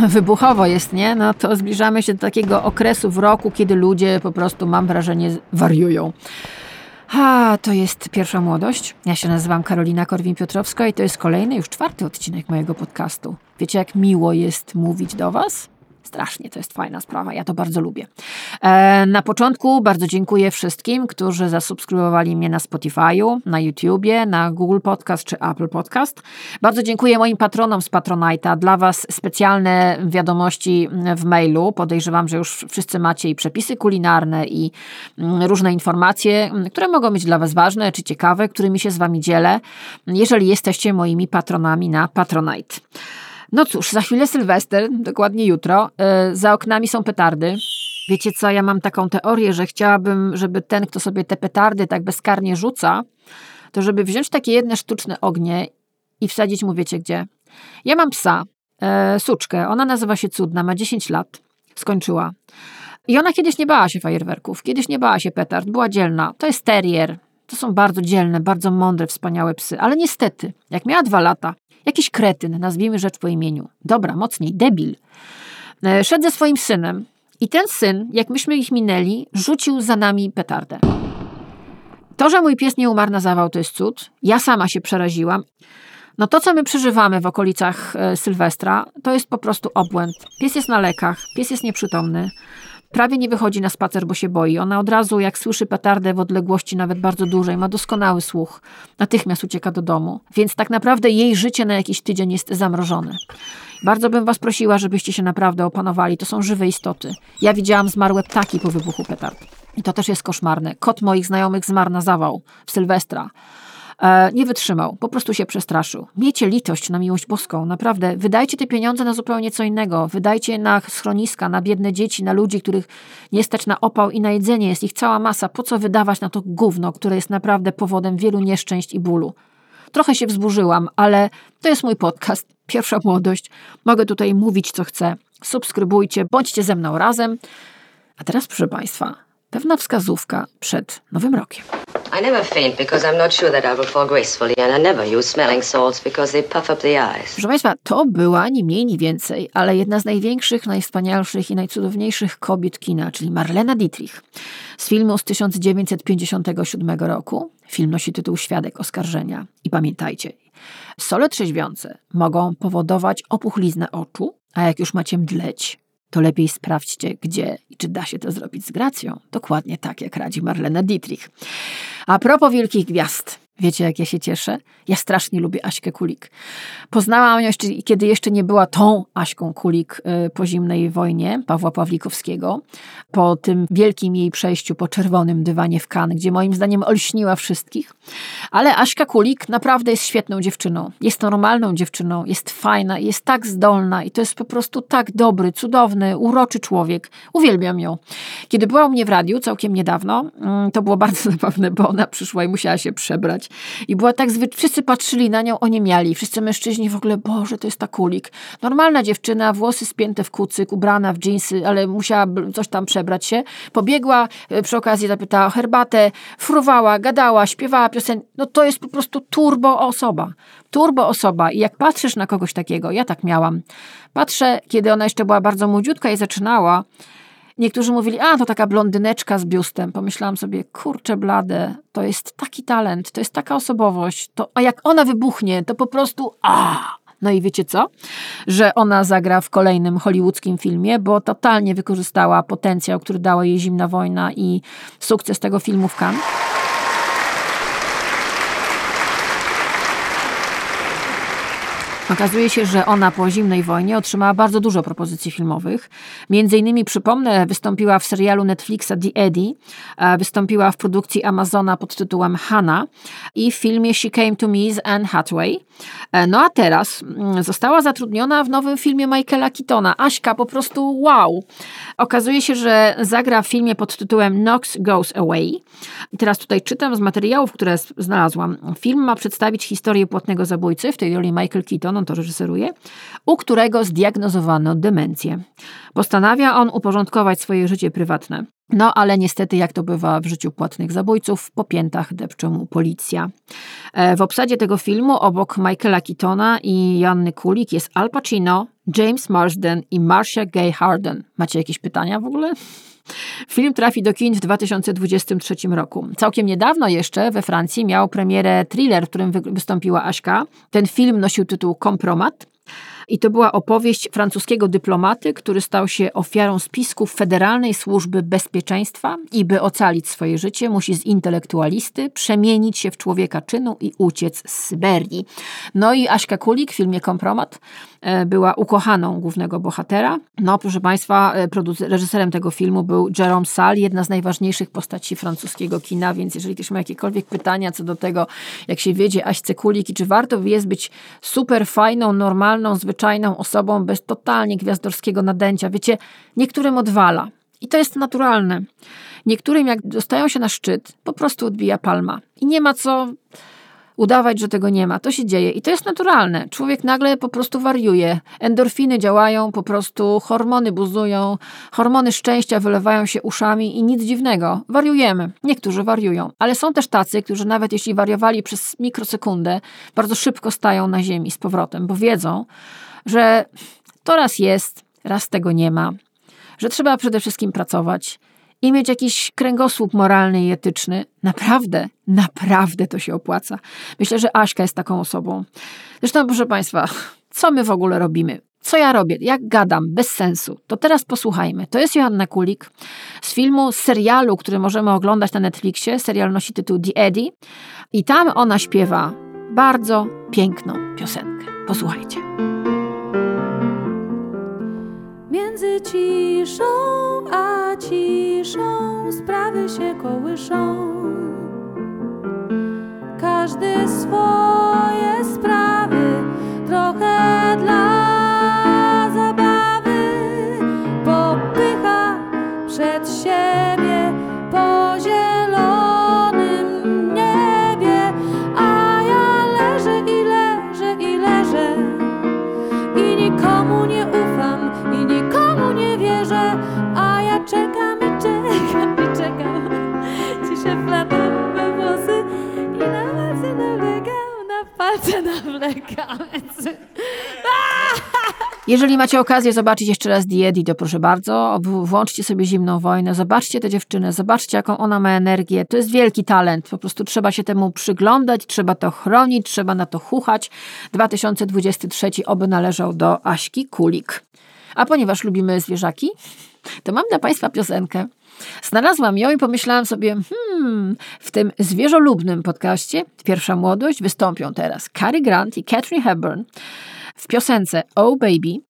Wybuchowo jest, nie? No to zbliżamy się do takiego okresu w roku, kiedy ludzie po prostu, mam wrażenie, wariują. A, to jest pierwsza młodość. Ja się nazywam Karolina Korwin-Piotrowska i to jest kolejny, już czwarty odcinek mojego podcastu. Wiecie, jak miło jest mówić do Was? Strasznie, to jest fajna sprawa, ja to bardzo lubię. E, na początku bardzo dziękuję wszystkim, którzy zasubskrybowali mnie na Spotify'u, na YouTubie, na Google Podcast czy Apple Podcast. Bardzo dziękuję moim patronom z Patronite'a. Dla Was specjalne wiadomości w mailu. Podejrzewam, że już wszyscy macie i przepisy kulinarne i mm, różne informacje, mm, które mogą być dla Was ważne czy ciekawe, którymi się z Wami dzielę, jeżeli jesteście moimi patronami na Patronite. No cóż, za chwilę Sylwester, dokładnie jutro. Yy, za oknami są petardy. Wiecie co, ja mam taką teorię, że chciałabym, żeby ten, kto sobie te petardy tak bezkarnie rzuca, to żeby wziąć takie jedne sztuczne ognie i wsadzić mu wiecie gdzie. Ja mam psa, yy, suczkę, ona nazywa się Cudna, ma 10 lat, skończyła. I ona kiedyś nie bała się fajerwerków, kiedyś nie bała się petard, była dzielna. To jest terrier, to są bardzo dzielne, bardzo mądre, wspaniałe psy, ale niestety, jak miała dwa lata, Jakiś kretyn, nazwijmy rzecz po imieniu. Dobra, mocniej, debil. E, szedł ze swoim synem i ten syn, jak myśmy ich minęli, rzucił za nami petardę. To, że mój pies nie umarł na zawał, to jest cud. Ja sama się przeraziłam. No to, co my przeżywamy w okolicach e, Sylwestra, to jest po prostu obłęd. Pies jest na lekach, pies jest nieprzytomny. Prawie nie wychodzi na spacer, bo się boi. Ona od razu, jak słyszy petardę w odległości nawet bardzo dużej, ma doskonały słuch. Natychmiast ucieka do domu. Więc tak naprawdę jej życie na jakiś tydzień jest zamrożone. Bardzo bym was prosiła, żebyście się naprawdę opanowali. To są żywe istoty. Ja widziałam zmarłe ptaki po wybuchu petard. I to też jest koszmarne. Kot moich znajomych zmarł na zawał w Sylwestra. E, nie wytrzymał, po prostu się przestraszył. Miejcie litość na miłość boską, naprawdę. Wydajcie te pieniądze na zupełnie co innego. Wydajcie na schroniska, na biedne dzieci, na ludzi, których nie stać na opał i na jedzenie. Jest ich cała masa. Po co wydawać na to gówno, które jest naprawdę powodem wielu nieszczęść i bólu? Trochę się wzburzyłam, ale to jest mój podcast. Pierwsza młodość. Mogę tutaj mówić, co chcę. Subskrybujcie, bądźcie ze mną razem. A teraz, proszę Państwa, pewna wskazówka przed Nowym Rokiem. I never faint because I'm not sure that I will fall gracefully and I never use smelling salts because they puff up the eyes. Proszę Państwa, to była ni mniej, ni więcej, ale jedna z największych, najwspanialszych i najcudowniejszych kobiet kina, czyli Marlena Dietrich z filmu z 1957 roku. Film nosi tytuł Świadek oskarżenia. I pamiętajcie, sole trzeźwiące mogą powodować opuchliznę oczu, a jak już macie mdleć, to lepiej sprawdźcie, gdzie i czy da się to zrobić z gracją. Dokładnie tak, jak radzi Marlena Dietrich. A propos wielkich gwiazd. Wiecie, jak ja się cieszę? Ja strasznie lubię Aśkę Kulik. Poznałam ją jeszcze, kiedy jeszcze nie była tą Aśką Kulik y, po zimnej wojnie Pawła Pawlikowskiego, po tym wielkim jej przejściu po czerwonym dywanie w Cannes, gdzie moim zdaniem olśniła wszystkich. Ale Aśka Kulik naprawdę jest świetną dziewczyną. Jest normalną dziewczyną, jest fajna, jest tak zdolna i to jest po prostu tak dobry, cudowny, uroczy człowiek. Uwielbiam ją. Kiedy była u mnie w radiu całkiem niedawno, mm, to było bardzo zabawne, bo ona przyszła i musiała się przebrać i była tak zwyczajna, wszyscy patrzyli na nią, oni mieli, wszyscy mężczyźni w ogóle, Boże, to jest ta kulik. Normalna dziewczyna, włosy spięte w kucyk, ubrana w dżinsy, ale musiała coś tam przebrać się. Pobiegła, e, przy okazji zapytała o herbatę, fruwała, gadała, śpiewała piosenkę. No to jest po prostu turbo osoba. Turbo osoba. I jak patrzysz na kogoś takiego, ja tak miałam. Patrzę, kiedy ona jeszcze była bardzo młodziutka i zaczynała, Niektórzy mówili, a to taka blondyneczka z biustem. Pomyślałam sobie, kurczę blade, to jest taki talent, to jest taka osobowość, to, a jak ona wybuchnie, to po prostu a. No i wiecie co? Że ona zagra w kolejnym hollywoodzkim filmie, bo totalnie wykorzystała potencjał, który dała jej zimna wojna i sukces tego filmu w Cannes. Okazuje się, że ona po zimnej wojnie otrzymała bardzo dużo propozycji filmowych. Między innymi, przypomnę, wystąpiła w serialu Netflixa The Eddie, wystąpiła w produkcji Amazona pod tytułem Hannah i w filmie She Came to Me z Anne Hathaway. E, no a teraz mm, została zatrudniona w nowym filmie Michaela Keatona. Aśka po prostu wow! Okazuje się, że zagra w filmie pod tytułem Knox Goes Away. I teraz tutaj czytam z materiałów, które znalazłam. Film ma przedstawić historię płatnego zabójcy, w tej roli Michael Keaton, on to reżyseruje, u którego zdiagnozowano demencję. Postanawia on uporządkować swoje życie prywatne. No ale niestety, jak to bywa w życiu płatnych zabójców, po piętach depcze mu policja. E, w obsadzie tego filmu obok Michaela Keatona i Janny Kulik jest Al Pacino, James Marsden i Marcia Gay Harden. Macie jakieś pytania w ogóle? Film trafi do kin w 2023 roku. Całkiem niedawno jeszcze we Francji miał premierę thriller, w którym wystąpiła Aśka. Ten film nosił tytuł Kompromat. I to była opowieść francuskiego dyplomaty, który stał się ofiarą spisków Federalnej Służby Bezpieczeństwa i by ocalić swoje życie, musi z intelektualisty przemienić się w człowieka czynu i uciec z Syberii. No i Aśka Kulik w filmie Kompromat e, była ukochaną głównego bohatera. No, proszę Państwa, e, reżyserem tego filmu był Jerome Sall, jedna z najważniejszych postaci francuskiego kina, więc jeżeli ktoś ma jakiekolwiek pytania co do tego, jak się wiedzie Aśce Kulik i czy warto jest być super fajną, normalną, zwyczajną zwyczajną osobą bez totalnie gwiazdorskiego nadęcia. Wiecie, niektórym odwala. I to jest naturalne. Niektórym, jak dostają się na szczyt, po prostu odbija palma. I nie ma co udawać, że tego nie ma. To się dzieje i to jest naturalne. Człowiek nagle po prostu wariuje. Endorfiny działają, po prostu hormony buzują, hormony szczęścia wylewają się uszami i nic dziwnego. Wariujemy. Niektórzy wariują, ale są też tacy, którzy nawet jeśli wariowali przez mikrosekundę, bardzo szybko stają na ziemi z powrotem, bo wiedzą, że to raz jest, raz tego nie ma, że trzeba przede wszystkim pracować i mieć jakiś kręgosłup moralny i etyczny. Naprawdę, naprawdę to się opłaca. Myślę, że Aśka jest taką osobą. Zresztą, proszę Państwa, co my w ogóle robimy? Co ja robię? Jak gadam? Bez sensu. To teraz posłuchajmy. To jest Joanna Kulik z filmu, z serialu, który możemy oglądać na Netflixie. Serial nosi tytuł The Eddie i tam ona śpiewa bardzo piękną piosenkę. Posłuchajcie. Między ciszą a ciszą sprawy się kołyszą. Każdy swoje sprawy, trochę Jeżeli macie okazję zobaczyć jeszcze raz Diedi, to proszę bardzo, włączcie sobie Zimną Wojnę, zobaczcie tę dziewczynę, zobaczcie jaką ona ma energię. To jest wielki talent, po prostu trzeba się temu przyglądać, trzeba to chronić, trzeba na to chuchać. 2023 oby należał do Aśki Kulik. A ponieważ lubimy zwierzaki, to mam dla Państwa piosenkę. Znalazłam ją i pomyślałam sobie, hmm, w tym zwierzolubnym podcaście Pierwsza Młodość wystąpią teraz Cary Grant i Catherine Hepburn w piosence Oh Baby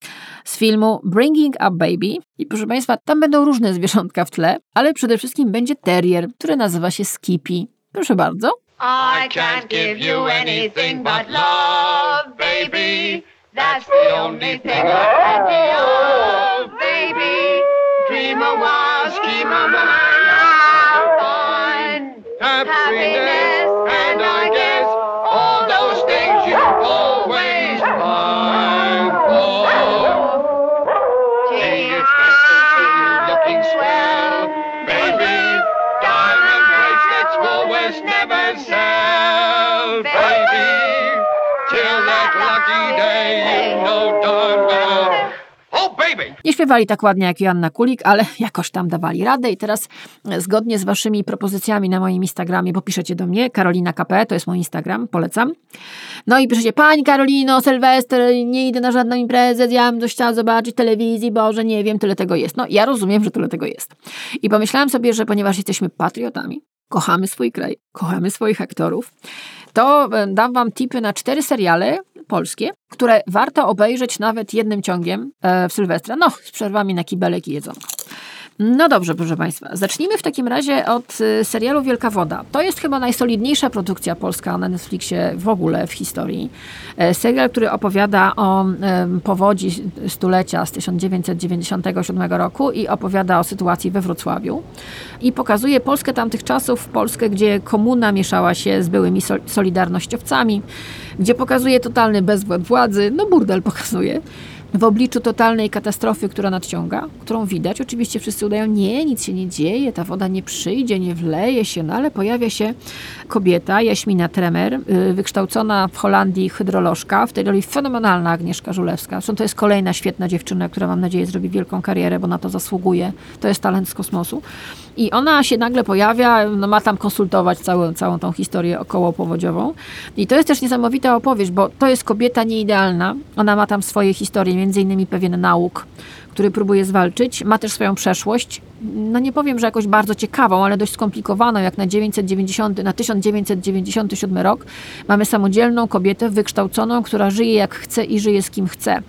z filmu Bringing Up Baby. I proszę Państwa, tam będą różne zwierzątka w tle, ale przede wszystkim będzie terrier, który nazywa się Skippy. Proszę bardzo. I can't give you anything but love, baby. That's the only thing I can give, baby. Dream a while, scheme a while, fun, happiness, Nie śpiewali tak ładnie jak Joanna Kulik, ale jakoś tam dawali radę i teraz e, zgodnie z waszymi propozycjami na moim Instagramie, bo piszecie do mnie, Karolina KP, to jest mój Instagram, polecam. No i piszecie, pani Karolino, Sylwester, nie idę na żadną imprezę, ja bym coś chciała zobaczyć telewizji, Boże, nie wiem, tyle tego jest. No, ja rozumiem, że tyle tego jest. I pomyślałam sobie, że ponieważ jesteśmy patriotami, kochamy swój kraj, kochamy swoich aktorów, to e, dam wam tipy na cztery seriale polskie, które warto obejrzeć nawet jednym ciągiem e, w Sylwestra, no z przerwami na kibelek i. No dobrze, proszę Państwa. Zacznijmy w takim razie od y, serialu Wielka Woda. To jest chyba najsolidniejsza produkcja polska na Netflixie w ogóle w historii. E, serial, który opowiada o powodzi stulecia z 1997 roku i opowiada o sytuacji we Wrocławiu. I pokazuje Polskę tamtych czasów, Polskę, gdzie komuna mieszała się z byłymi solidarnościowcami, gdzie pokazuje totalny bezwład władzy, no burdel pokazuje w obliczu totalnej katastrofy, która nadciąga, którą widać. Oczywiście wszyscy udają, nie, nic się nie dzieje, ta woda nie przyjdzie, nie wleje się, no ale pojawia się kobieta, Jaśmina Tremer, y, wykształcona w Holandii hydrolożka, w tej roli fenomenalna Agnieszka Żulewska. Zresztą to jest kolejna świetna dziewczyna, która mam nadzieję zrobi wielką karierę, bo na to zasługuje. To jest talent z kosmosu. I ona się nagle pojawia, no ma tam konsultować całą, całą tą historię okołopowodziową. I to jest też niesamowita opowieść, bo to jest kobieta nieidealna. Ona ma tam swoje historie, między innymi pewien nauk, który próbuje zwalczyć. Ma też swoją przeszłość. No nie powiem, że jakoś bardzo ciekawą, ale dość skomplikowaną, jak na 990, na 1997 rok. Mamy samodzielną kobietę wykształconą, która żyje jak chce i żyje z kim chce.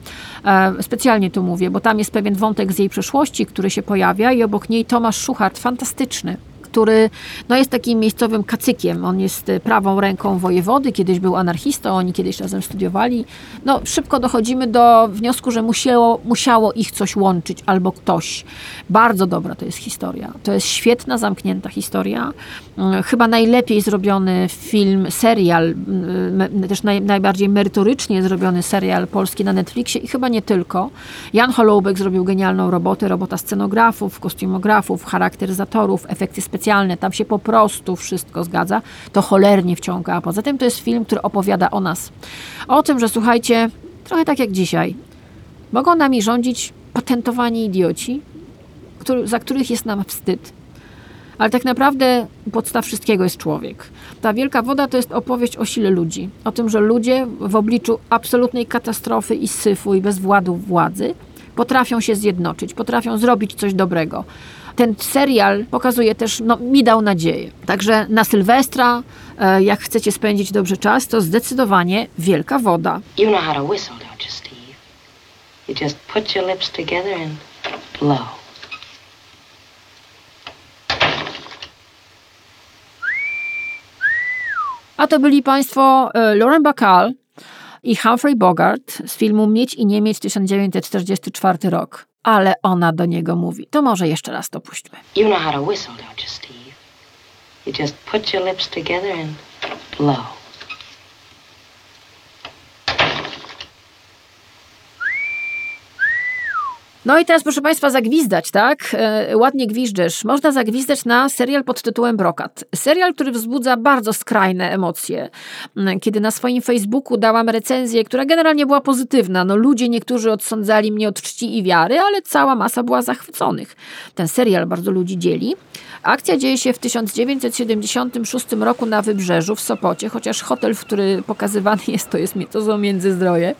E, specjalnie tu mówię, bo tam jest pewien wątek z jej przeszłości, który się pojawia i obok niej Tomasz Szuchart, fantastyczny który no, jest takim miejscowym kacykiem. On jest e, prawą ręką wojewody, kiedyś był anarchistą, oni kiedyś razem studiowali. No, szybko dochodzimy do wniosku, że musiało, musiało ich coś łączyć albo ktoś. Bardzo dobra to jest historia. To jest świetna, zamknięta historia. Mm, chyba najlepiej zrobiony film, serial, mm, też naj, najbardziej merytorycznie zrobiony serial polski na Netflixie i chyba nie tylko. Jan Holoubek zrobił genialną robotę, robota scenografów, kostiumografów, charakteryzatorów, efekty specjalne specjalne, tam się po prostu wszystko zgadza, to cholernie wciąga. A poza tym to jest film, który opowiada o nas. O tym, że słuchajcie, trochę tak jak dzisiaj, mogą nami rządzić patentowani idioci, który, za których jest nam wstyd. Ale tak naprawdę podstaw wszystkiego jest człowiek. Ta wielka woda to jest opowieść o sile ludzi. O tym, że ludzie w obliczu absolutnej katastrofy i syfu i bezwładu władzy potrafią się zjednoczyć, potrafią zrobić coś dobrego ten serial pokazuje też, no, mi dał nadzieję. Także na Sylwestra, e, jak chcecie spędzić dobrze czas, to zdecydowanie wielka woda. You know how to whistle, don't you, Steve? You just put your lips together and blow. A to byli Państwo e, Lauren Bacall i Humphrey Bogart z filmu Mieć i nie mieć 1944 rok ale ona do niego mówi. To może jeszcze raz to puśćmy. You know how to whistle, don't you, Steve? You just put your lips together and blow. No i teraz, proszę Państwa, zagwizdać, tak? E, ładnie gwiżdżesz. Można zagwizdać na serial pod tytułem Brokat. Serial, który wzbudza bardzo skrajne emocje. Mm, kiedy na swoim Facebooku dałam recenzję, która generalnie była pozytywna, no ludzie niektórzy odsądzali mnie od czci i wiary, ale cała masa była zachwyconych. Ten serial bardzo ludzi dzieli. Akcja dzieje się w 1976 roku na Wybrzeżu w Sopocie, chociaż hotel, w który pokazywany jest, to jest to są Międzyzdroje.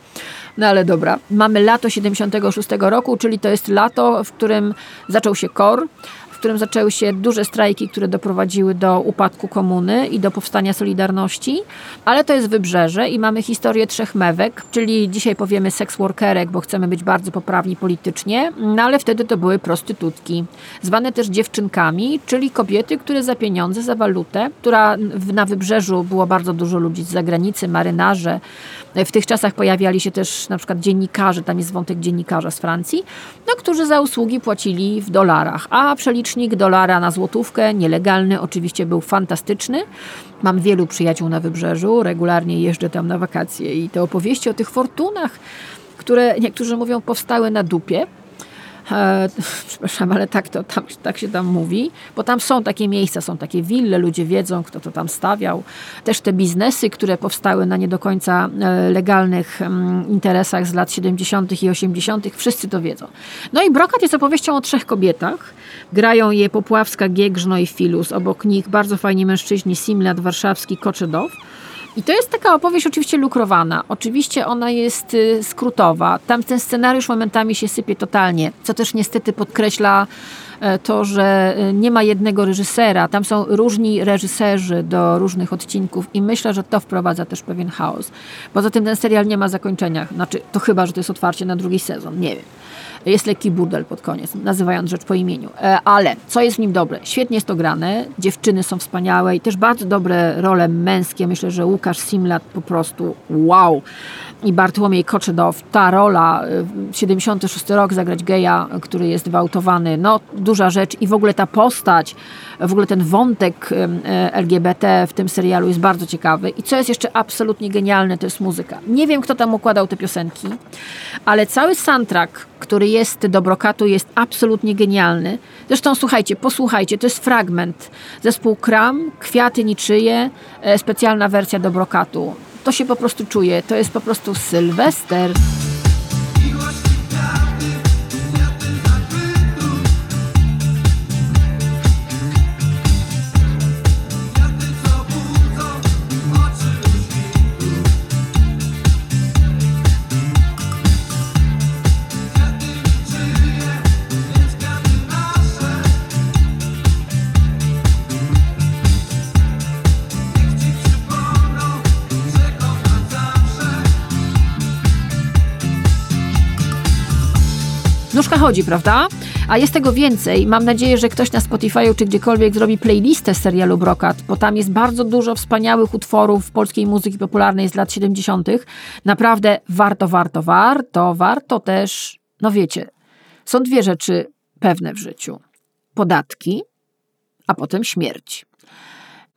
No ale dobra. Mamy lato 76 roku, czyli to jest lato, w którym zaczął się KOR, którym zaczęły się duże strajki, które doprowadziły do upadku komuny i do powstania Solidarności, ale to jest wybrzeże i mamy historię trzech mewek, czyli dzisiaj powiemy seks workerek, bo chcemy być bardzo poprawni politycznie, no ale wtedy to były prostytutki, zwane też dziewczynkami, czyli kobiety, które za pieniądze, za walutę, która na wybrzeżu było bardzo dużo ludzi z zagranicy, marynarze, w tych czasach pojawiali się też na przykład dziennikarze, tam jest wątek dziennikarza z Francji, no, którzy za usługi płacili w dolarach, a dolara na złotówkę, nielegalny, oczywiście był fantastyczny. Mam wielu przyjaciół na wybrzeżu, regularnie jeżdżę tam na wakacje i te opowieści o tych fortunach, które niektórzy mówią powstały na dupie, E, przepraszam, ale tak, to, tam, tak się tam mówi, bo tam są takie miejsca, są takie wille, ludzie wiedzą, kto to tam stawiał. Też te biznesy, które powstały na nie do końca e, legalnych mm, interesach z lat 70. i 80., wszyscy to wiedzą. No i Brokat jest opowieścią o trzech kobietach. Grają je Popławska, Giegrzno i Filus. Obok nich bardzo fajni mężczyźni, Simlat, Warszawski, Koczedow. I to jest taka opowieść oczywiście lukrowana. Oczywiście ona jest y, skrótowa. Tam ten scenariusz momentami się sypie totalnie, co też niestety podkreśla e, to, że y, nie ma jednego reżysera. Tam są różni reżyserzy do różnych odcinków i myślę, że to wprowadza też pewien chaos. Poza tym ten serial nie ma zakończenia. Znaczy, to chyba, że to jest otwarcie na drugi sezon. Nie wiem. Jest lekki burdel pod koniec, nazywając rzecz po imieniu. E, ale co jest w nim dobre? Świetnie jest to grane, dziewczyny są wspaniałe i też bardzo dobre role męskie. Myślę, że Łukasz Simlat po prostu wow. I Bartłomiej Koczedow, ta rola, 76 e, rok, zagrać geja, który jest gwałtowany. No, duża rzecz i w ogóle ta postać, w ogóle ten wątek e, LGBT w tym serialu jest bardzo ciekawy. I co jest jeszcze absolutnie genialne, to jest muzyka. Nie wiem, kto tam układał te piosenki, ale cały soundtrack, który jest do Brokatu, jest absolutnie genialny. Zresztą słuchajcie, posłuchajcie, to jest fragment. Zespół Kram, Kwiaty Niczyje, e, specjalna wersja do Brokatu. To się po prostu czuje, to jest po prostu Sylwester. Nóżka chodzi, prawda? A jest tego więcej. Mam nadzieję, że ktoś na Spotify'u czy gdziekolwiek zrobi playlistę serialu Brokat, bo tam jest bardzo dużo wspaniałych utworów polskiej muzyki popularnej z lat 70. Naprawdę warto, warto, warto, warto też, no wiecie, są dwie rzeczy pewne w życiu. Podatki, a potem śmierć.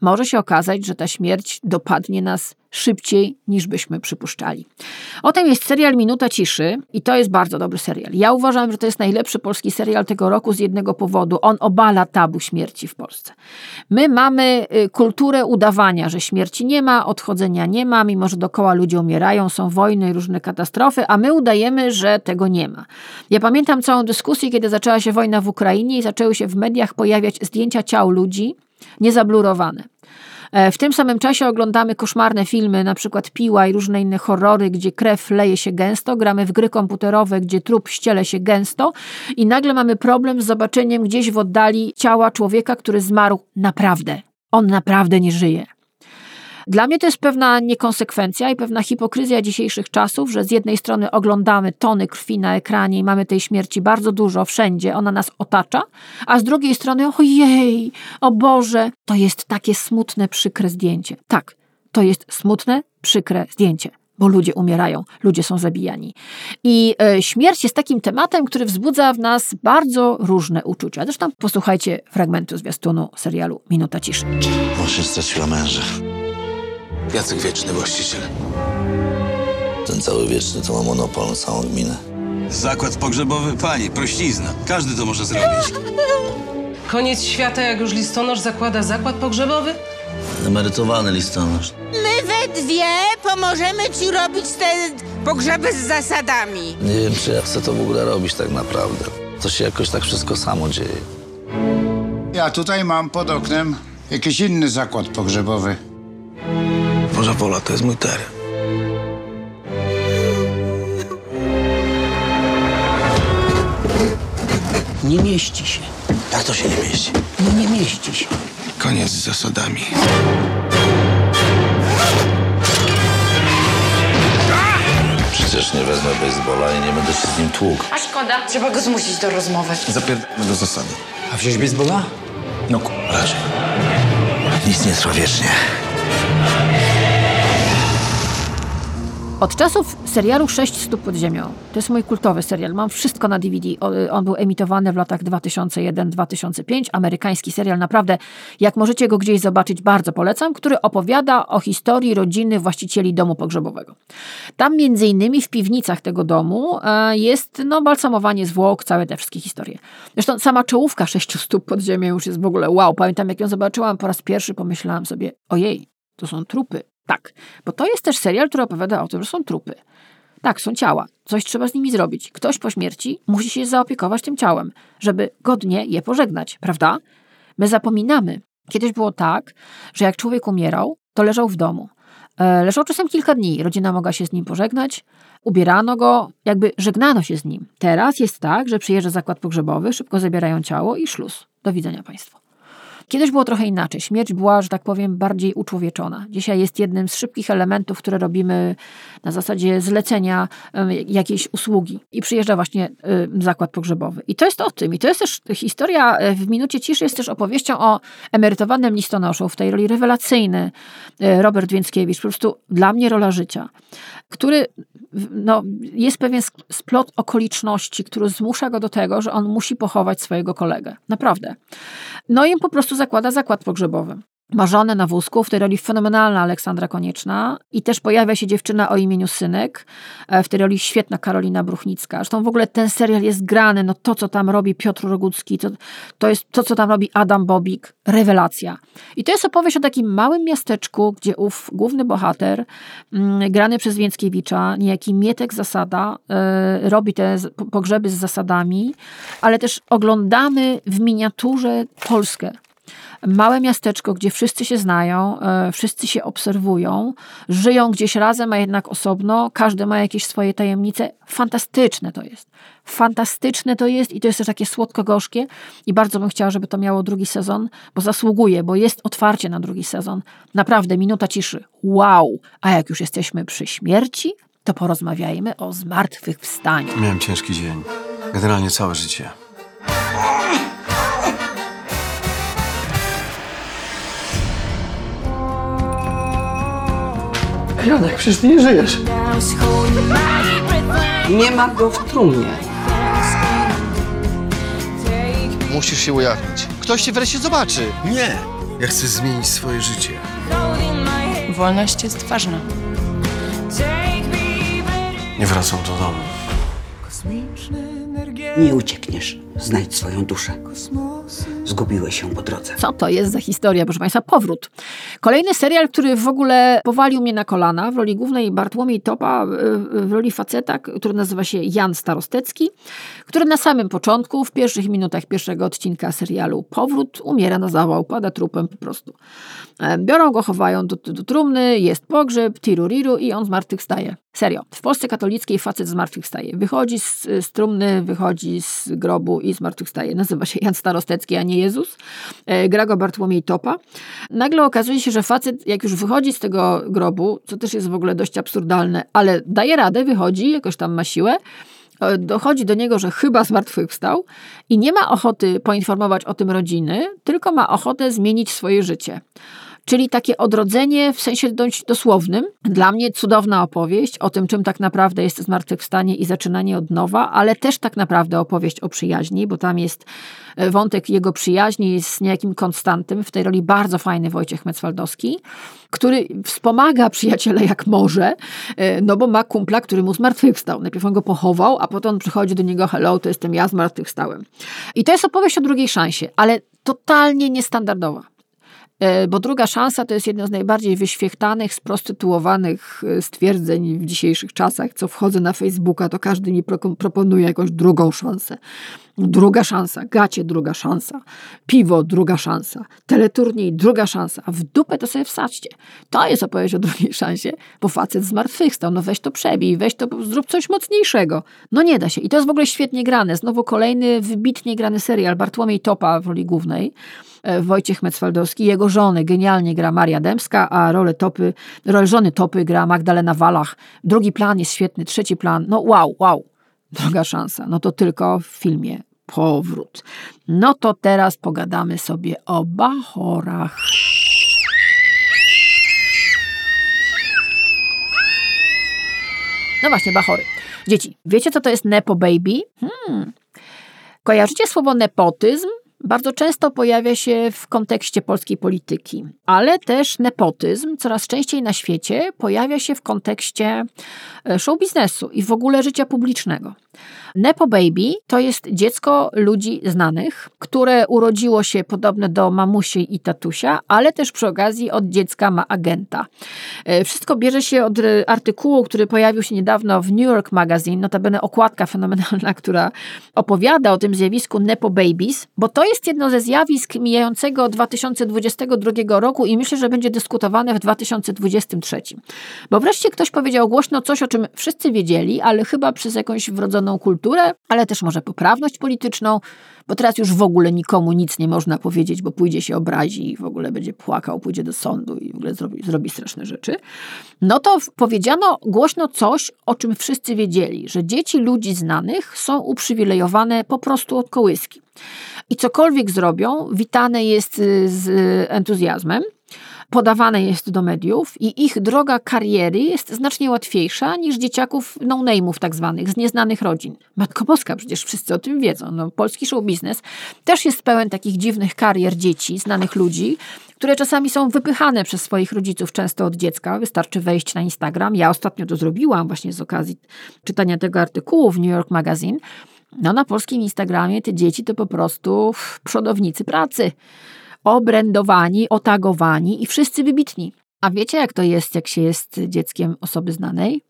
Może się okazać, że ta śmierć dopadnie nas szybciej niż byśmy przypuszczali. O tym jest serial Minuta Ciszy i to jest bardzo dobry serial. Ja uważam, że to jest najlepszy polski serial tego roku z jednego powodu. On obala tabu śmierci w Polsce. My mamy y, kulturę udawania, że śmierci nie ma, odchodzenia nie ma, mimo że dookoła ludzie umierają, są wojny różne katastrofy, a my udajemy, że tego nie ma. Ja pamiętam całą dyskusję, kiedy zaczęła się wojna w Ukrainie i zaczęły się w mediach pojawiać zdjęcia ciał ludzi, niezablurowane. E, W tym samym czasie oglądamy koszmarne filmy, na przykład Piła i różne inne horrory, gdzie krew leje się gęsto, gramy w gry komputerowe, gdzie trup ściele się gęsto i nagle mamy problem z zobaczeniem gdzieś w oddali ciała człowieka, który zmarł naprawdę. On naprawdę nie żyje. Dla mnie to jest pewna niekonsekwencja i pewna hipokryzja dzisiejszych czasów, że z jednej strony oglądamy tony krwi na ekranie i mamy tej śmierci bardzo dużo wszędzie, ona nas otacza, a z drugiej strony, ojej, o Boże, to jest takie smutne, przykre zdjęcie. Tak, to jest smutne, przykre zdjęcie. Bo ludzie umierają, ludzie są zabijani. I e, śmierć jest takim tematem, który wzbudza w nas bardzo różne uczucia. Zresztą posłuchajcie fragmentu zwiastunu serialu Minuta Ciszy. Właśnie straciła męża. Jacek wieczny właściciel. Ten cały wieczny to ma monopol na całą gminę. Zakład pogrzebowy pani, prościzna. Każdy to może zrobić. Koniec świata, jak już listonosz zakłada zakład pogrzebowy? Emerytowany listonosz. My we dwie pomożemy ci robić te pogrzeby z zasadami. Nie wiem, czy ja chcę to w ogóle robić tak naprawdę. To się jakoś tak wszystko samo dzieje. Ja tutaj mam pod oknem jakiś inny zakład pogrzebowy. Boża wola, to jest mój teren. Nie mieści się. Jak to się nie mieści? No nie mieści się. Koniec z zasadami. Przecież nie wezmę baseballa i nie będę się z nim tłukł. A szkoda, trzeba go zmusić do rozmowy. Zapierdamy do zasady. A wziąć baseballa? No ku... raczej. Nic nie trwa wiecznie. Od czasów serialu 6 stóp pod ziemią. To jest mój kultowy serial. Mam wszystko na DVD. On był emitowany w latach 2001-2005. Amerykański serial. Naprawdę, jak możecie go gdzieś zobaczyć, bardzo polecam, który opowiada o historii rodziny właścicieli domu pogrzebowego. Tam między innymi w piwnicach tego domu e, jest no, balsamowanie zwłok, całe te wszystkie historie. Zresztą sama czołówka 6 stóp pod ziemią już jest w ogóle wow. Pamiętam, jak ją zobaczyłam po raz pierwszy, pomyślałam sobie, ojej, to są trupy. Tak, bo to jest też serial, który opowiada o tym, że są trupy. Tak, są ciała. Coś trzeba z nimi zrobić. Ktoś po śmierci musi się zaopiekować tym ciałem, żeby godnie je pożegnać, prawda? My zapominamy. Kiedyś było tak, że jak człowiek umierał, to leżał w domu. E, Leżał czasem kilka dni, rodzina mogła się z nim pożegnać, ubierano go, jakby żegnano się z nim. Teraz jest tak, że przyjeżdża zakład pogrzebowy, szybko zabierają ciało i szluz. Do widzenia Państwu. Kiedyś było trochę inaczej. Śmierć była, że tak powiem, bardziej uczłowieczona. Dzisiaj jest jednym z szybkich elementów, które robimy na zasadzie zlecenia jakiejś usługi. I przyjeżdża właśnie zakład pogrzebowy. I to jest o tym. I to jest też historia e, w minucie ciszy jest też opowieścią o emerytowanym listonoszu, w tej roli rewelacyjny e, Robert Więckiewicz. Po prostu dla mnie rola życia, który no, jest pewien splot okoliczności, który zmusza go do tego, że on musi pochować swojego kolegę. Naprawdę. No i po prostu zakłada zakład pogrzebowy. Ma żonę na wózku, w tej roli fenomenalna Aleksandra Konieczna i też pojawia się dziewczyna o imieniu Synek, e, w tej roli świetna Karolina Bruchnicka. Zresztą w ogóle ten serial jest grany, no to co tam robi Piotr Rogucki, to, to jest to co tam robi Adam Bobik, rewelacja. I to jest opowieść o takim małym miasteczku, gdzie ów główny bohater, mm, grany przez Więckiewicza, niejaki Mietek Zasada, e, robi te pogrzeby z zasadami, ale też oglądamy w miniaturze Polskę. Małe miasteczko, gdzie wszyscy się znają, e, wszyscy się obserwują, żyją gdzieś razem, a jednak osobno, każdy ma jakieś swoje tajemnice. Fantastyczne to jest. Fantastyczne to jest i to jest też takie słodko-gorzkie i bardzo bym chciała, żeby to miało drugi sezon, bo zasługuje, bo jest otwarcie na drugi sezon. Naprawdę, minuta ciszy. Wow! A jak już jesteśmy przy śmierci, to porozmawiajmy o zmartwychwstaniu. Miałem ciężki dzień. Generalnie całe życie. Janek, przecież ty nie żyjesz. Nie ma go w trumnie. Musisz się ujawnić. Ktoś cię wreszcie zobaczy. Nie! Ja chcę zmienić swoje życie. Wolność jest ważna. Nie wracam do domu. Nie uciekniesz. Znajdź swoją duszę. Zgubiłeś ją po drodze. Co to jest za historia, proszę Państwa? Powrót. Kolejny serial, który w ogóle powalił mnie na kolana. W roli głównej Bartłomiej Topa, y, w roli faceta, który nazywa się Jan Starostecki, który na samym początku, w pierwszych minutach pierwszego odcinka serialu Powrót, umiera na zawał, pada trupem po prostu. E, Biorą go, chowają do, do trumny, jest pogrzeb, tiruriru i on zmartwychwstaje. Serio. W Polsce katolickiej facet zmartwychwstaje. Wychodzi z, z trumny, wychodzi z grobu i zmartwychwstaje. Nazywa się Jan Starostecki, a nie Jezus. E, Gra go Bartłomiej Topa. Nagle okazuje się, że facet, jak już wychodzi z tego grobu, co też jest w ogóle dość absurdalne, ale daje radę, wychodzi, jakoś tam ma siłę, e, dochodzi do niego, że chyba zmartwychwstał i nie ma ochoty poinformować o tym rodziny, tylko ma ochotę zmienić swoje życie. Czyli takie odrodzenie w sensie dość dosłownym. Dla mnie cudowna opowieść o tym, czym tak naprawdę jest zmartwychwstanie i zaczynanie od nowa, ale też tak naprawdę opowieść o przyjaźni, bo tam jest e, wątek jego przyjaźni z niejakim Konstantem, w tej roli bardzo fajny Wojciech Mecwaldowski, który wspomaga przyjaciela jak może, e, no bo ma kumpla, który mu zmartwychwstał. Najpierw on go pochował, a potem on przychodzi do niego, hello, to jestem ja, zmartwychwstałem. I to jest opowieść o drugiej szansie, ale totalnie niestandardowa. E, Bo druga szansa to jest jedno z najbardziej wyświechtanych, sprostytuowanych e, stwierdzeń w dzisiejszych czasach. Co wchodzę na Facebooka, to każdy mi pro- proponuje jakąś drugą szansę. Druga szansa, gacie, druga szansa, piwo, druga szansa, teleturniej, druga szansa. A w dupę to sobie wsadźcie. To jest opowieść o drugiej szansie, bo facet zmartwychwstał. No weź to przebij, weź to, zrób coś mocniejszego. No nie da się. I to jest w ogóle świetnie grane. Znowu kolejny wybitnie grany serial Bartłomiej Topa w roli głównej. E, Wojciech Mecwaldowski. Jego żonę genialnie gra Maria Dębska, a rolę Topy, rolę żony Topy gra Magdalena Walach. Drugi plan jest świetny, trzeci plan, no wow, wow. Druga szansa, no to tylko w filmie Powrót. No to teraz pogadamy sobie o bachorach. No właśnie, bachory. Dzieci, wiecie co to jest Nepo Baby? Hmm. Kojarzycie słowo nepotyzm? Bardzo często pojawia się w kontekście polskiej polityki, ale też nepotyzm coraz częściej na świecie pojawia się w kontekście e, show biznesu i w ogóle życia publicznego. Nepo Baby to jest dziecko ludzi znanych, które urodziło się podobne do mamusi i tatusia, ale też przy okazji od dziecka ma agenta. E, Wszystko bierze się od e, artykułu, który pojawił się niedawno w New York Magazine, notabene okładka fenomenalna, która opowiada o tym zjawisku Nepo Babies, bo to jest jedno ze zjawisk mijającego 2022 roku i myślę, że będzie dyskutowane w 2023. Bo wreszcie ktoś powiedział głośno coś, o czym wszyscy wiedzieli, ale chyba przez jakąś wrodzoną określoną kulturę, ale też może poprawność polityczną, bo teraz już w ogóle nikomu nic nie można powiedzieć, bo pójdzie się obrazi i w ogóle będzie płakał, pójdzie do sądu i w ogóle zrobi, zrobi straszne rzeczy. No to powiedziano głośno coś, o czym wszyscy wiedzieli, że dzieci ludzi znanych są uprzywilejowane po prostu od kołyski. I cokolwiek zrobią, witane jest y, z entuzjazmem podawane jest do mediów i ich droga kariery jest znacznie łatwiejsza niż dzieciaków no-name'ów tak zwanych, z nieznanych rodzin. Matko Boska, przecież wszyscy o tym wiedzą. No, polski show biznes też jest pełen takich dziwnych karier dzieci, znanych ludzi, które czasami są wypychane przez swoich rodziców, często od dziecka. Wystarczy wejść na Instagram. Ja ostatnio to zrobiłam właśnie z okazji czytania tego artykułu w New York Magazine. No na polskim Instagramie te dzieci to po prostu przodownicy pracy obrędowani, otagowani i wszyscy wybitni. A wiecie, jak to jest, jak się jest dzieckiem osoby znanej?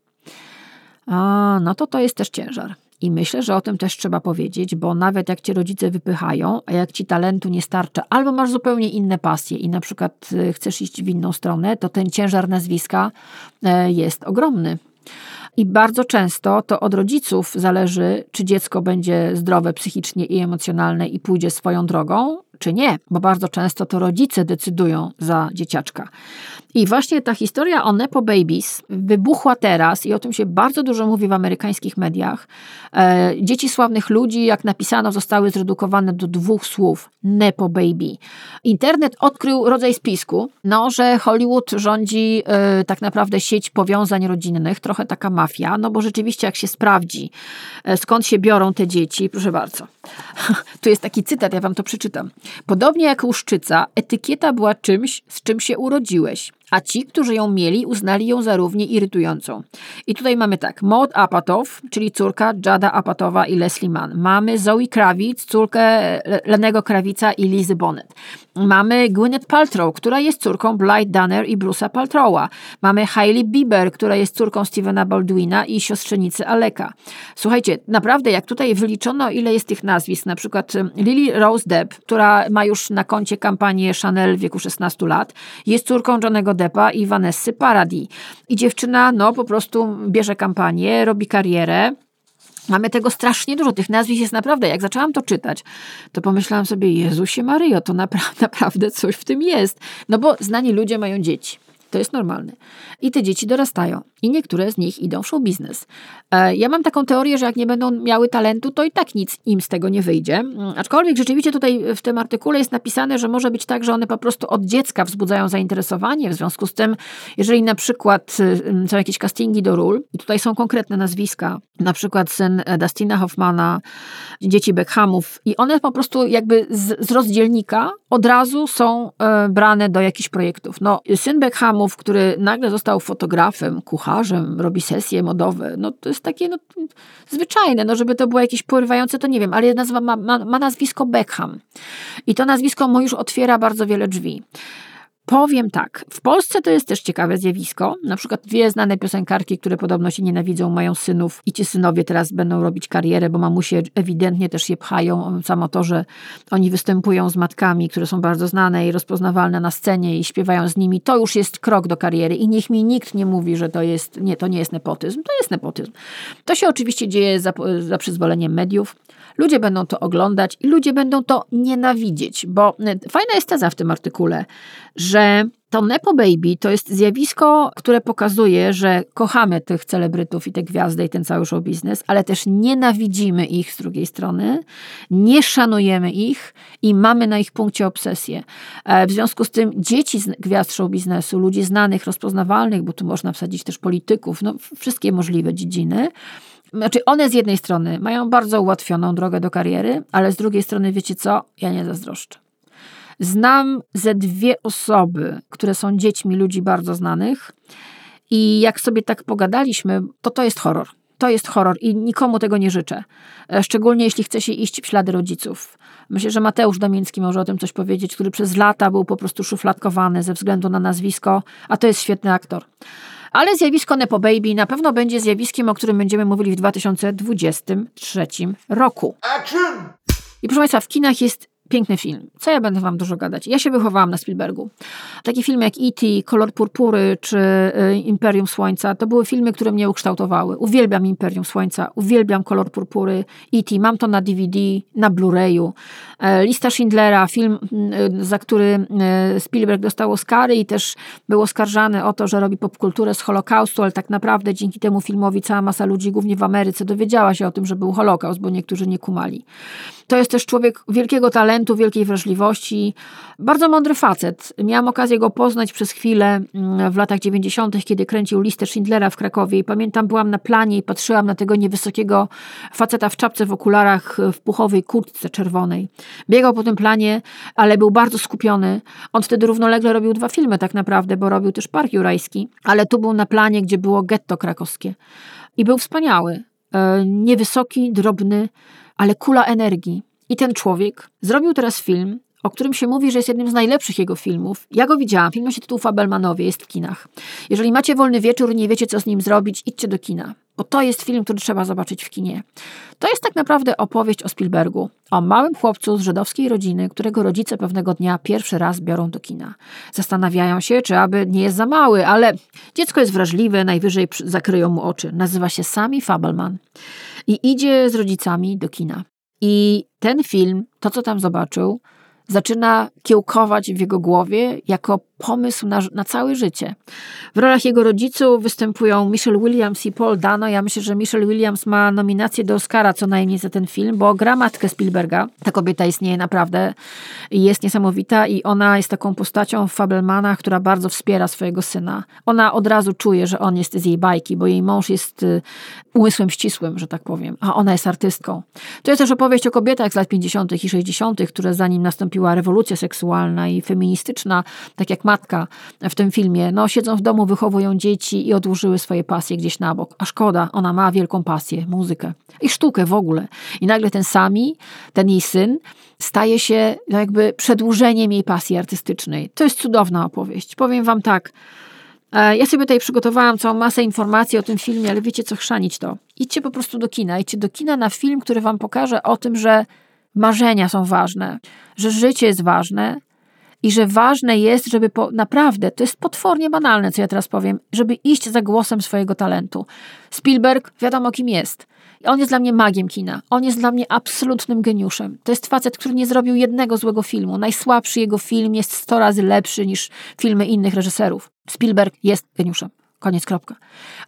A, no to to jest też ciężar. I myślę, że o tym też trzeba powiedzieć, bo nawet jak cię rodzice wypychają, a jak ci talentu nie starcza, albo masz zupełnie inne pasje i na przykład y, chcesz iść w inną stronę, to ten ciężar nazwiska e, jest ogromny. I bardzo często to od rodziców zależy, czy dziecko będzie zdrowe psychicznie i emocjonalne i pójdzie swoją drogą, czy nie, bo bardzo często to rodzice decydują za dzieciaczka. I właśnie ta historia o Nepo Babies wybuchła teraz i o tym się bardzo dużo mówi w amerykańskich mediach. E, dzieci sławnych ludzi, jak napisano, zostały zredukowane do dwóch słów Nepo Baby. Internet odkrył rodzaj spisku, no, że Hollywood rządzi e, tak naprawdę sieć powiązań rodzinnych, trochę taka mafia, no bo rzeczywiście jak się sprawdzi, e, skąd się biorą te dzieci, proszę bardzo. tu jest taki cytat, ja wam to przeczytam. Podobnie jak łuszczyca, etykieta była czymś, z czym się urodziłeś. A ci, którzy ją mieli, uznali ją za równie irytującą. I tutaj mamy tak, Maud Apatow, czyli córka Jada Apatowa i Leslie Mann. Mamy Zoe Kravitz, córkę Lenego Krawica i Lizy Bonnet. Mamy Gwyneth Paltrow, która jest córką Blythe Danner i Bruce'a Paltrowa. Mamy Hailey Bieber, która jest córką Stevena Baldwina i siostrzenicy Aleka. Słuchajcie, naprawdę jak tutaj wyliczono, ile jest tych nazwisk, na przykład Lily Rose Depp, która ma już na koncie kampanię Chanel w wieku 16 lat, jest córką Johnego Deppa i Vanessy Paradis. I dziewczyna, no po prostu bierze kampanię, robi karierę. Mamy tego strasznie dużo, tych nazwisk jest naprawdę, jak zaczęłam to czytać, to pomyślałam sobie, Jezusie Maryjo, to napra- naprawdę coś w tym jest. No bo znani ludzie mają dzieci. To jest normalne. I te dzieci dorastają. I niektóre z nich idą w show biznes. E, ja mam taką teorię, że jak nie będą miały talentu, to i tak nic im z tego nie wyjdzie. Mm, Aczkolwiek rzeczywiście tutaj w tym artykule jest napisane, że może być tak, że one po prostu od dziecka wzbudzają zainteresowanie. W związku z tym, jeżeli na przykład y, są jakieś castingi do ról, i tutaj są konkretne nazwiska, na przykład syn Dustina Hoffmana, dzieci Beckhamów, i one po prostu jakby z, z rozdzielnika od razu są e, brane do jakichś projektów. No, syn Beckhamów, który nagle został fotografem, kucharzem, robi sesje modowe, no to jest takie no, zwyczajne, no żeby to było jakieś porywające, to nie wiem, ale nazwa, ma, ma, ma nazwisko Beckham. I to nazwisko mu już otwiera bardzo wiele drzwi. Powiem tak, w Polsce to jest też ciekawe zjawisko. Na przykład dwie znane piosenkarki, które podobno się nienawidzą, mają synów i ci synowie teraz będą robić karierę, bo mamusie ewidentnie też je pchają. Samo to, że oni występują z matkami, które są bardzo znane i rozpoznawalne na scenie i śpiewają z nimi, to już jest krok do kariery i niech mi nikt nie mówi, że to jest, nie, to nie jest nepotyzm. To jest nepotyzm. To się oczywiście dzieje za, za przyzwoleniem mediów. Ludzie będą to oglądać i ludzie będą to nienawidzieć, bo y, fajna jest teza w tym artykule, że to Nepo Baby to jest zjawisko, które pokazuje, że kochamy tych celebrytów i te gwiazdy i ten cały show biznes, ale też nienawidzimy ich z drugiej strony, nie szanujemy ich i mamy na ich punkcie obsesję. E, W związku z tym dzieci z gwiazd show biznesu, ludzi znanych, rozpoznawalnych, bo tu można wsadzić też polityków, no wszystkie możliwe dziedziny, znaczy, one z jednej strony mają bardzo ułatwioną drogę do kariery, ale z drugiej strony, wiecie co? Ja nie zazdroszczę. Znam ze dwie osoby, które są dziećmi ludzi bardzo znanych, i jak sobie tak pogadaliśmy, to to jest horror. To jest horror i nikomu tego nie życzę. E, Szczególnie jeśli chce się iść w ślady rodziców. Myślę, że Mateusz Damiński może o tym coś powiedzieć, który przez lata był po prostu szufladkowany ze względu na nazwisko, a to jest świetny aktor. Ale zjawisko Nepo Baby na pewno będzie zjawiskiem, o którym będziemy mówili w 2023 roku. I proszę Państwa, w kinach jest Piękny film. Co ja będę wam dużo gadać? Ja się wychowałam na Spielbergu. Takie filmy jak E.T., Kolor Purpury czy y, Imperium Słońca to były filmy, które mnie ukształtowały. Uwielbiam Imperium Słońca, uwielbiam Kolor Purpury, E.T., mam to na DVD, na Blu-rayu. E, Lista Schindlera, film, y, za który y, Spielberg dostał Oscary i też był oskarżany o to, że robi popkulturę z Holokaustu, ale tak naprawdę dzięki temu filmowi cała masa ludzi, głównie w Ameryce, dowiedziała się o tym, że był Holokaust, bo niektórzy nie kumali. To jest też człowiek wielkiego talentu, wielkiej wrażliwości, bardzo mądry facet. Miałam okazję go poznać przez chwilę mm, w latach 90., kiedy kręcił listę Schindlera w Krakowie i pamiętam, byłam na planie i patrzyłam na tego niewysokiego faceta w czapce, w okularach, w puchowej kurtce czerwonej. Biegał po tym planie, ale był bardzo skupiony. On wtedy równolegle robił dwa filmy tak naprawdę, bo robił też Park Jurajski, ale tu był na planie, gdzie było getto krakowskie. I był wspaniały. E, Niewysoki, drobny, ale kula energii. I ten człowiek zrobił teraz film, o którym się mówi, że jest jednym z najlepszych jego filmów. Ja go widziałam. Film się tytuł Fabelmanowie, jest w kinach. Jeżeli macie wolny wieczór i nie wiecie, co z nim zrobić, idźcie do kina. Bo to jest film, który trzeba zobaczyć w kinie. To jest tak naprawdę opowieść o Spielbergu. O małym chłopcu z żydowskiej rodziny, którego rodzice pewnego dnia pierwszy raz biorą do kina. Zastanawiają się, czy aby nie jest za mały, ale dziecko jest wrażliwe, najwyżej zakryją mu oczy. Nazywa się Sami Fabelman. I idzie z rodzicami do kina. I ten film, to co tam zobaczył, zaczyna kiełkować w jego głowie jako pomysł na, na całe życie. W rolach jego rodziców występują Michelle Williams i Paul Dano. Ja myślę, że Michelle Williams ma nominację do Oscara co najmniej za ten film, bo gra matkę Spielberga. Ta kobieta istnieje naprawdę i jest niesamowita i ona jest taką postacią w która bardzo wspiera swojego syna. Ona od razu czuje, że on jest z jej bajki, bo jej mąż jest y, umysłem ścisłym, że tak powiem, a ona jest artystką. To jest też opowieść o kobietach z lat 50. i 60., które zanim nastąpiła rewolucja seksualna i feministyczna, tak jak matka w tym filmie, no siedzą w domu, wychowują dzieci i odłożyły swoje pasje gdzieś na bok. A szkoda, ona ma wielką pasję, muzykę i sztukę w ogóle. I nagle ten Sami, ten jej syn, staje się no jakby przedłużeniem jej pasji artystycznej. To jest cudowna opowieść. Powiem wam tak, e, ja sobie tutaj przygotowałam całą masę informacji o tym filmie, ale wiecie co, chrzanić to. Idźcie po prostu do kina. Idźcie do kina na film, który wam pokaże o tym, że marzenia są ważne, że życie jest ważne i że ważne jest, żeby po, naprawdę, to jest potwornie banalne, co ja teraz powiem, żeby iść za głosem swojego talentu. Spielberg, wiadomo kim jest. On jest dla mnie magiem kina. On jest dla mnie absolutnym geniuszem. To jest facet, który nie zrobił jednego złego filmu. Najsłabszy jego film jest 100 razy lepszy niż filmy innych reżyserów. Spielberg jest geniuszem. Koniec, kropka.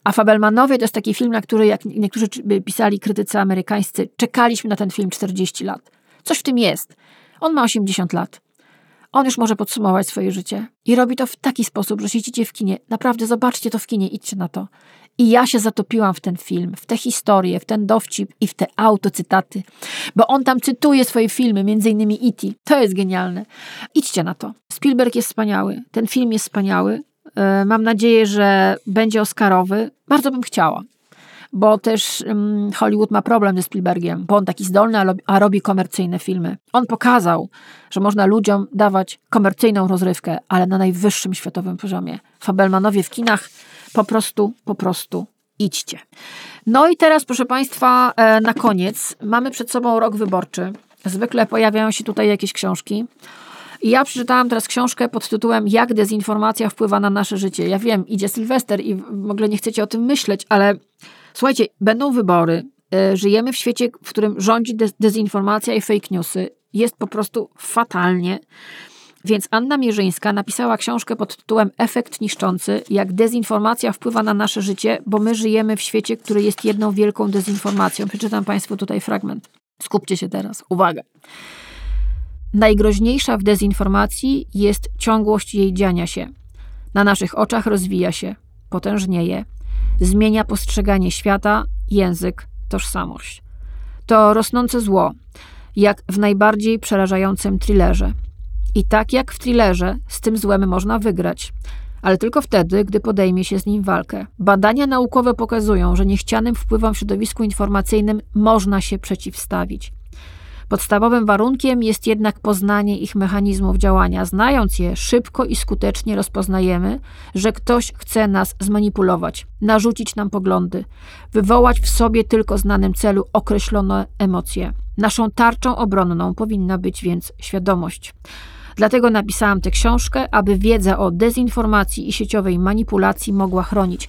A Fabelmanowie to jest taki film, na który, jak niektórzy pisali krytycy amerykańscy, czekaliśmy na ten film 40 lat. Coś w tym jest. On ma 80 lat. On już może podsumować swoje życie. I robi to w taki sposób, że siedzicie w kinie. Naprawdę zobaczcie to w kinie, idźcie na to. I ja się zatopiłam w ten film, w te historie, w ten dowcip i w te autocytaty. Bo on tam cytuje swoje filmy, między innymi E.T. To jest genialne. Idźcie na to. Spielberg jest wspaniały. Ten film jest wspaniały. E, Mam nadzieję, że będzie Oscarowy. Bardzo bym chciała bo też um, Hollywood ma problem ze Spielbergiem, bo on taki zdolny, a, robi komercyjne filmy. On pokazał, że można ludziom dawać komercyjną rozrywkę, ale na najwyższym światowym poziomie. Fabelmanowie w kinach po prostu, po prostu idźcie. No i teraz, proszę Państwa, e, na koniec mamy przed sobą rok wyborczy. Zwykle pojawiają się tutaj jakieś książki. I ja przeczytałam teraz książkę pod tytułem Jak dezinformacja wpływa na nasze życie. Ja wiem, idzie Sylwester i w ogóle nie chcecie o tym myśleć, ale słuchajcie, będą wybory. E, Żyjemy w świecie, w którym rządzi dez- dezinformacja i fake newsy. Jest po prostu fatalnie. Więc Anna Mierzyńska napisała książkę pod tytułem Efekt niszczący, jak dezinformacja wpływa na nasze życie, bo my żyjemy w świecie, który jest jedną wielką dezinformacją. Przeczytam Państwu tutaj fragment. Skupcie się teraz. Uwaga. Najgroźniejsza w dezinformacji jest ciągłość jej dziania się. Na naszych oczach rozwija się, potężnieje, zmienia postrzeganie świata, język, tożsamość. To rosnące zło, jak w najbardziej przerażającym thrillerze. I tak jak w thrillerze, z tym złem można wygrać, ale tylko wtedy, gdy podejmie się z nim walkę. Badania naukowe pokazują, że niechcianym wpływom w środowisku informacyjnym można się przeciwstawić. Podstawowym warunkiem jest jednak poznanie ich mechanizmów działania. Znając je, szybko i skutecznie rozpoznajemy, że ktoś chce nas zmanipulować, narzucić nam poglądy, wywołać w sobie tylko znanym celu określone emocje. Naszą tarczą obronną powinna być więc świadomość. Dlatego napisałam tę książkę, aby wiedza o dezinformacji i sieciowej manipulacji mogła chronić.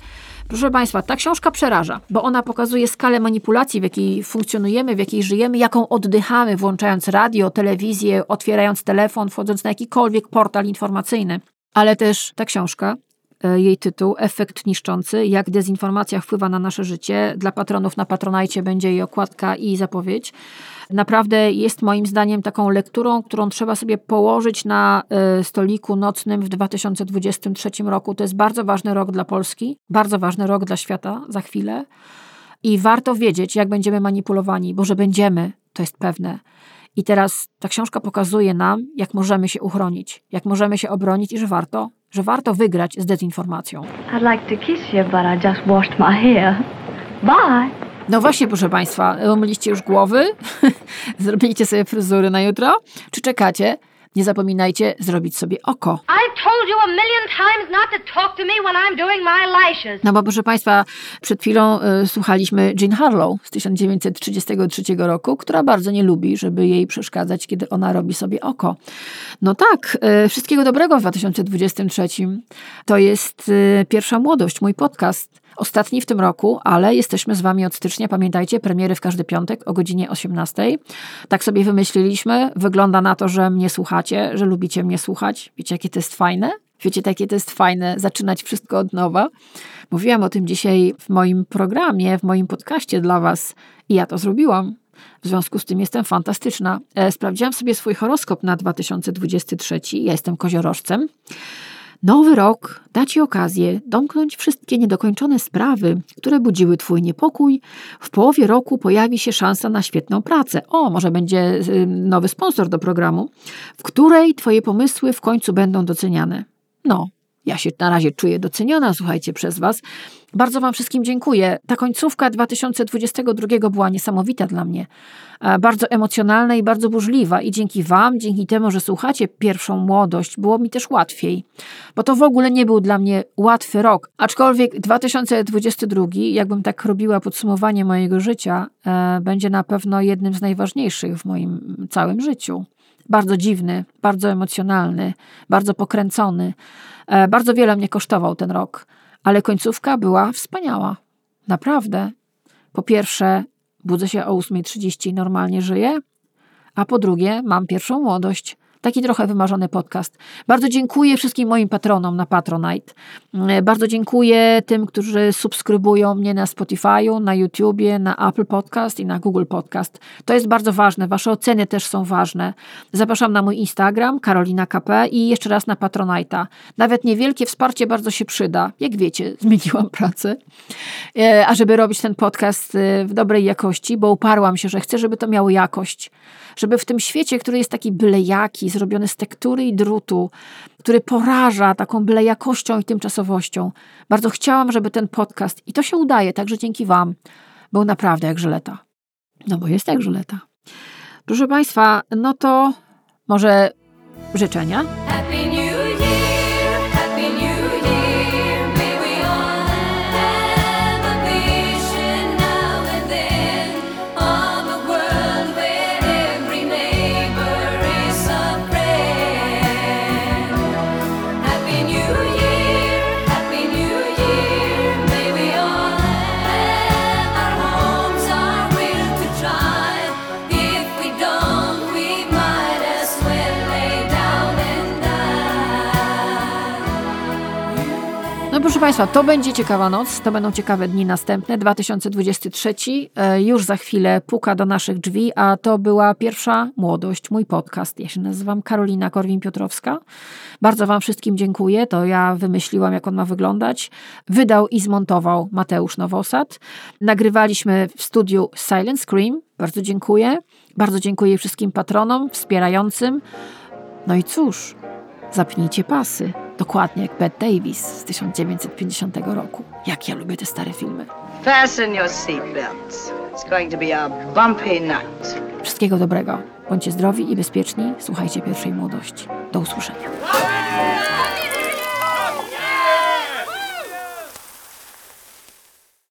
Proszę Państwa, ta książka przeraża, bo ona pokazuje skalę manipulacji, w jakiej funkcjonujemy, w jakiej żyjemy, jaką oddychamy, włączając radio, telewizję, otwierając telefon, wchodząc na jakikolwiek portal informacyjny. Ale też ta książka, jej tytuł Efekt niszczący, jak dezinformacja wpływa na nasze życie. Dla patronów na Patronajcie będzie jej okładka i zapowiedź. Naprawdę jest moim zdaniem taką lekturą, którą trzeba sobie położyć na e, stoliku nocnym w 2023 roku. To jest bardzo ważny rok dla Polski, bardzo ważny rok dla świata za chwilę. I warto wiedzieć, jak będziemy manipulowani, bo że będziemy, to jest pewne. I teraz ta książka pokazuje nam, jak możemy się uchronić, jak możemy się obronić i że warto, że warto wygrać z dezinformacją. I'd like to kiss you, but I just washed my hair. Bye. No właśnie, proszę Państwa, umyliście już głowy? Zrobiliście sobie fryzury na jutro? Czy czekacie? Nie zapominajcie zrobić sobie oko. No bo proszę Państwa, przed chwilą y, słuchaliśmy Jean Harlow z 1933 roku, która bardzo nie lubi, żeby jej przeszkadzać, kiedy ona robi sobie oko. No tak, y, wszystkiego dobrego w 2023. To jest y, Pierwsza Młodość, mój podcast. Ostatni w tym roku, ale jesteśmy z Wami od stycznia. Pamiętajcie, premiery w każdy piątek o godzinie 18. Tak sobie wymyśliliśmy. Wygląda na to, że mnie słuchacie, że lubicie mnie słuchać. Wiecie, jakie to jest fajne? Wiecie, jakie to jest fajne zaczynać wszystko od nowa? Mówiłam o tym dzisiaj w moim programie, w moim podcaście dla Was i ja to zrobiłam. W związku z tym jestem fantastyczna. E, Sprawdziłam sobie swój horoskop na 2023. Ja jestem koziorożcem. Nowy rok da Ci okazję domknąć wszystkie niedokończone sprawy, które budziły Twój niepokój. W połowie roku pojawi się szansa na świetną pracę. O, może będzie nowy sponsor do programu, w której Twoje pomysły w końcu będą doceniane. No, ja się na razie czuję doceniona, słuchajcie, przez Was. Bardzo Wam wszystkim dziękuję. Ta końcówka 2022 była niesamowita dla mnie. E, Bardzo emocjonalna i bardzo burzliwa. I dzięki Wam, dzięki temu, że słuchacie pierwszą młodość, było mi też łatwiej. Bo to w ogóle nie był dla mnie łatwy rok. Aczkolwiek 2022, jakbym tak robiła podsumowanie mojego życia, e, będzie na pewno jednym z najważniejszych w moim całym życiu bardzo dziwny, bardzo emocjonalny, bardzo pokręcony. E, Bardzo wiele mnie kosztował ten rok, ale końcówka była wspaniała. Naprawdę. Po pierwsze, budzę się o 8.30 i normalnie żyję, a po drugie, mam pierwszą młodość. Taki trochę wymarzony podcast. Bardzo dziękuję wszystkim moim patronom na Patronite. Mm, Bardzo dziękuję tym, którzy subskrybują mnie na Spotify'u, na YouTubie, na Apple Podcast i na Google Podcast. To jest bardzo ważne. Wasze oceny też są ważne. Zapraszam na mój Instagram, Karolina KP i jeszcze raz na Patronite'a. Nawet niewielkie wsparcie bardzo się przyda. Jak wiecie, zmieniłam pracę. E, A żeby robić ten podcast e, w dobrej jakości, bo uparłam się, że chcę, żeby to miało jakość. Żeby w tym świecie, który jest taki byle jaki, zrobiony z tektury i drutu, który poraża taką byle jakością i tymczasowością, bardzo chciałam, żeby ten podcast, i to się udaje, także dzięki Wam, był naprawdę jak żyleta. No bo jest jak żyleta. Proszę Państwa, no to może życzenia. Proszę Państwa, to będzie ciekawa noc, to będą ciekawe dni następne. 2023 e, już za chwilę puka do naszych drzwi, a to była pierwsza młodość, mój podcast. Ja się nazywam Karolina Korwin-Piotrowska. Bardzo Wam wszystkim dziękuję. To ja wymyśliłam, jak on ma wyglądać. Wydał i zmontował Mateusz Nowosad. Nagrywaliśmy w studiu Silent Scream. Bardzo dziękuję. Bardzo dziękuję wszystkim patronom, wspierającym. No i cóż, zapnijcie pasy. Dokładnie jak Bette Davis z 1950 roku. Jak ja lubię te stare filmy. Fasten your seatbelts. It's going to be a bumpy night. Wszystkiego dobrego. Bądźcie zdrowi i bezpieczni. Słuchajcie pierwszej młodości. Do usłyszenia.